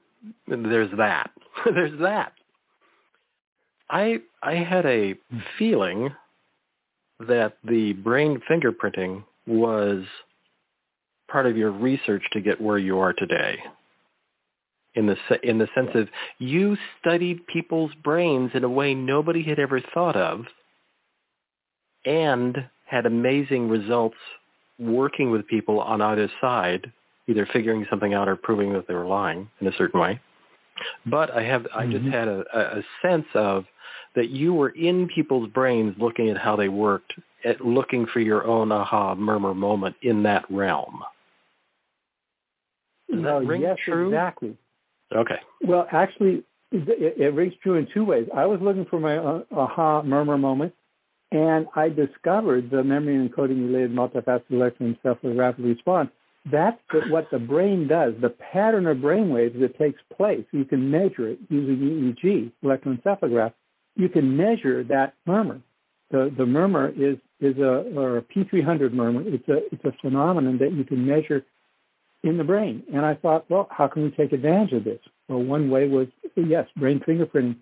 there's that, [laughs] there's that. I, I had a feeling that the brain fingerprinting was part of your research to get where you are today in the in the sense of you studied people's brains in a way nobody had ever thought of and had amazing results working with people on either side either figuring something out or proving that they were lying in a certain way but i have i just mm-hmm. had a, a sense of that you were in people's brains looking at how they worked at looking for your own aha MERMER moment in that realm Does that ring yes, true? exactly. Okay. Well, actually, it, it rings true in two ways. I was looking for my uh, aha MERMER moment, and I discovered the memory encoding related multifaceted electroencephalographic response. That's what the brain does. The pattern of brain waves that takes place, you can measure it using EEG, electroencephalograph. You can measure that MERMER. The, the MERMER is, is a, or a P300 MERMER. It's a, it's a phenomenon that you can measure in the brain. And I thought, well, how can we take advantage of this? Well, one way was, yes, brain fingerprinting.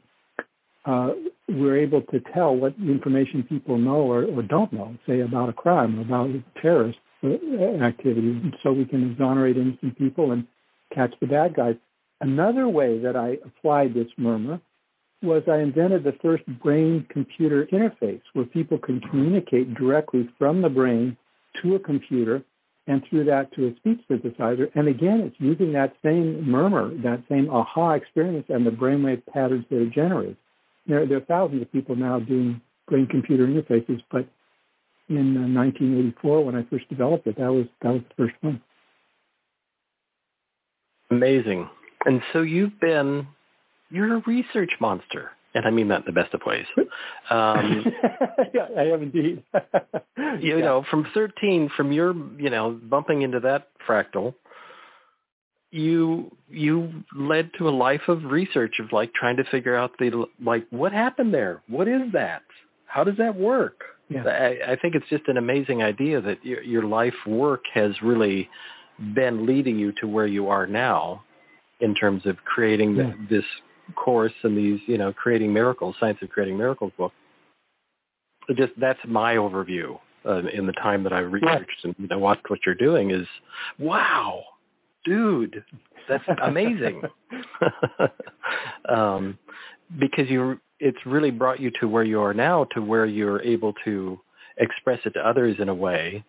Uh, we're able to tell what information people know or, or don't know, say about a crime about terrorist uh, activity. And so we can exonerate innocent people and catch the bad guys. Another way that I applied this MERMER was I invented the first brain-computer interface where people can communicate directly from the brain to a computer and through that to a speech synthesizer. And again, it's using that same MERMER, that same aha experience and the brainwave patterns that it generates. There, there are thousands of people now doing brain-computer interfaces, but in uh, 1984, when I first developed it, that was that was the first one. Amazing. And so you've been, you're a research monster. And I mean that in the best of ways. [laughs] Um, [laughs] yeah, I have indeed. [laughs] you yeah. know, from 13, from your, you know, bumping into that fractal, you you led to a life of research of like trying to figure out the like what happened there. What is that? How does that work? Yeah. I, I think it's just an amazing idea that your, your life work has really been leading you to where you are now in terms of creating yeah. the, this course and these, you know, creating miracles, science of creating miracles book. So just that's my overview uh, in the time that I researched and I watched what you're doing is, wow, dude, that's [laughs] amazing. um, because you, it's really brought you to where you are now, to where you're able to express it to others in a way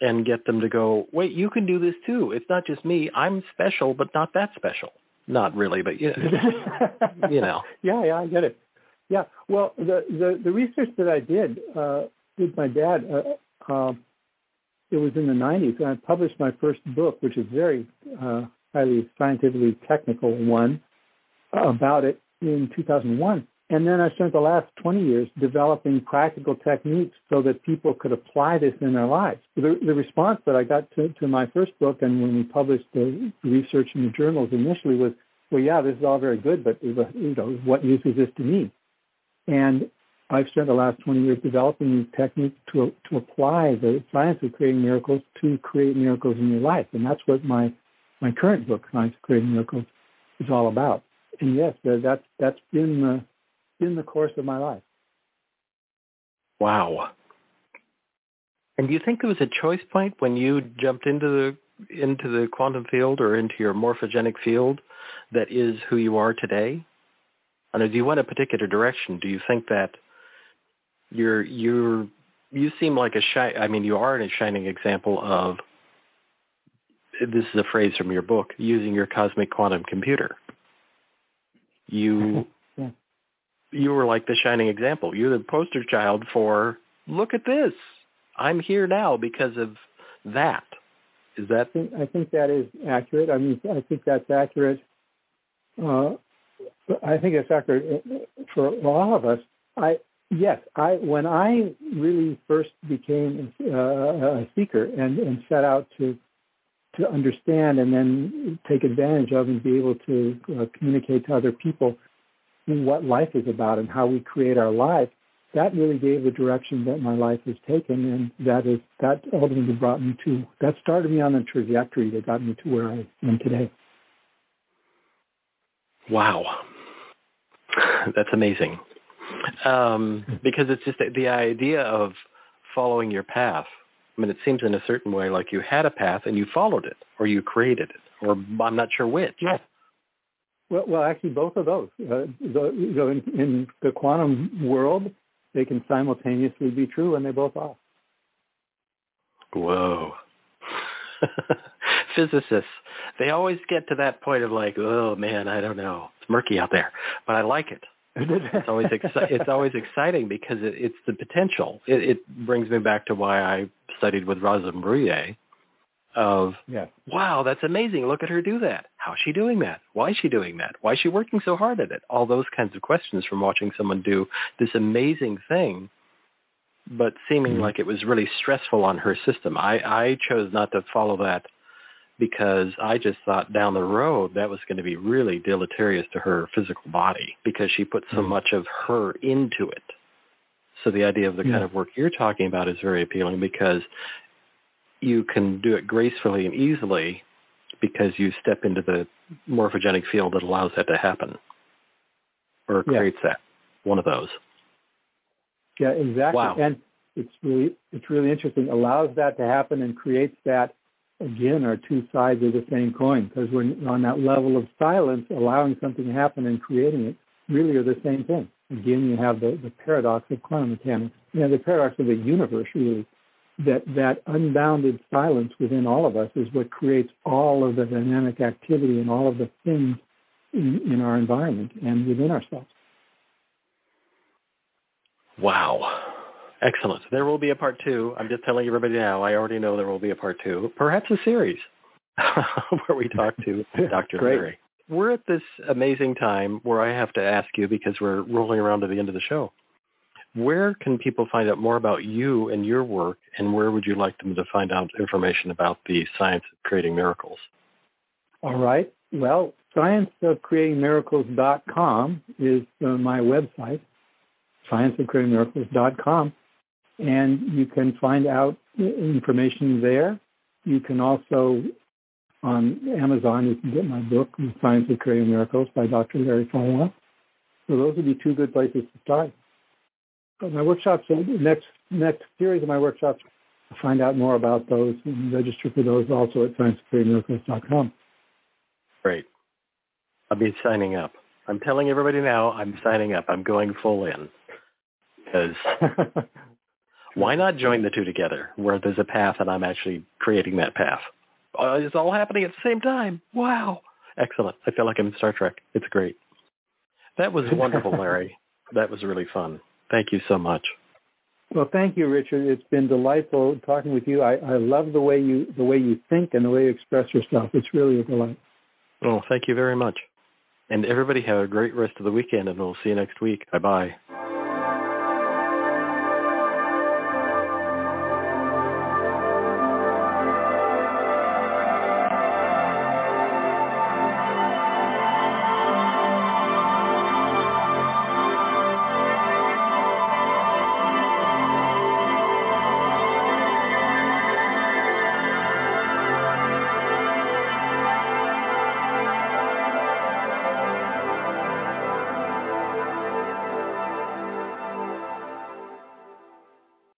and get them to go, wait, you can do this too. It's not just me. I'm special, but not that special. Not really, but you, you know. [laughs] yeah, yeah, I get it. Yeah. Well, the the, the research that I did uh, with my dad, uh, uh, it was in the 90s, and I published my first book, which is very uh, highly scientifically technical one, about it in 2001. And then I spent the last 20 years developing practical techniques so that people could apply this in their lives. The, the response that I got to, to my first book and when we published the research in the journals initially was, well, yeah, this is all very good, but you know, what use is this to me? And I've spent the last 20 years developing these techniques to, to apply the science of creating miracles to create miracles in your life. And that's what my, my current book, Science of Creating Miracles, is all about. And yes, that's, that's been the, in the course of my life. Wow. And do you think there was a choice point when you jumped into the into the quantum field or into your morphogenic field that is who you are today? And do you went a particular direction? Do you think that you're you're you seem like a shi- I mean you are a shining example of this is a phrase from your book using your cosmic quantum computer. You you were like the shining example. You're the poster child for look at this. I'm here now because of that. Is that? I think, I think that is accurate. I mean, I think that's accurate. Uh, I think it's accurate for all of us. I yes, I when I really first became uh, a seeker and, and set out to to understand and then take advantage of and be able to uh, communicate to other people what life is about and how we create our life, that really gave the direction that my life has taken, and that is that ultimately brought me to that started me on the trajectory that got me to where I am today. Wow, that's amazing. Um, because it's just the idea of following your path. I mean, it seems in a certain way like you had a path and you followed it, or you created it, or I'm not sure which. Yes. Well, well, actually, both of those. Uh, the, know, in, in the quantum world, they can simultaneously be true, and they both are. Whoa. [laughs] Physicists, they always get to that point of like, oh man, I don't know, it's murky out there, but I like it. it's always exci- [laughs] it's always exciting because it, it's the potential. It, it brings me back to why I studied with Rosa Bruyere of yeah. wow, that's amazing. Look at her do that. How's she doing that? Why is she doing that? Why is she working so hard at it? All those kinds of questions from watching someone do this amazing thing, but seeming mm-hmm. like it was really stressful on her system. I, I chose not to follow that because I just thought down the road that was going to be really deleterious to her physical body because she put so mm-hmm. much of her into it. So the idea of the yeah. kind of work you're talking about is very appealing because you can do it gracefully and easily because you step into the morphogenic field that allows that to happen or creates yeah. that, one of those. Yeah, exactly. Wow. And it's really it's really interesting. Allows that to happen and creates that again are two sides of the same coin because when on that level of silence, allowing something to happen and creating it really are the same thing. Again, you have the, the paradox of quantum mechanics. You know, the paradox of the universe really that that unbounded silence within all of us is what creates all of the dynamic activity and all of the things in, in our environment and within ourselves. Wow. Excellent. There will be a part two. I'm just telling everybody now. I already know there will be a part two, perhaps a series [laughs] where we talk to [laughs] Dr. Great. Larry. we're at this amazing time where I have to ask you because we're rolling around to the end of the show. Where can people find out more about you and your work, and where would you like them to find out information about the science of creating miracles? All right. Well, scienceofcreatingmiracles.com is uh, my website, scienceofcreatingmiracles.com, and you can find out information there. You can also, on Amazon, you can get my book, The Science of Creating Miracles by Dr. Larry Farwell. So those would be two good places to start. My workshops, next next series of my workshops, find out more about those and register for those also at scienceofcreatingmiracles.com. Great. I'll be signing up. I'm telling everybody now I'm signing up. I'm going full in. Because [laughs] why not join the two together where there's a path and I'm actually creating that path? Uh, it's all happening at the same time. Wow. Excellent. I feel like I'm in Star Trek. It's great. That was wonderful, [laughs] Larry. that was really fun. Thank you so much. Well, thank you, Richard. It's been delightful talking with you. I, I love the way you the way you think and the way you express yourself. It's really a delight. Oh, thank you very much. And everybody have a great rest of the weekend, and we'll see you next week. Bye-bye.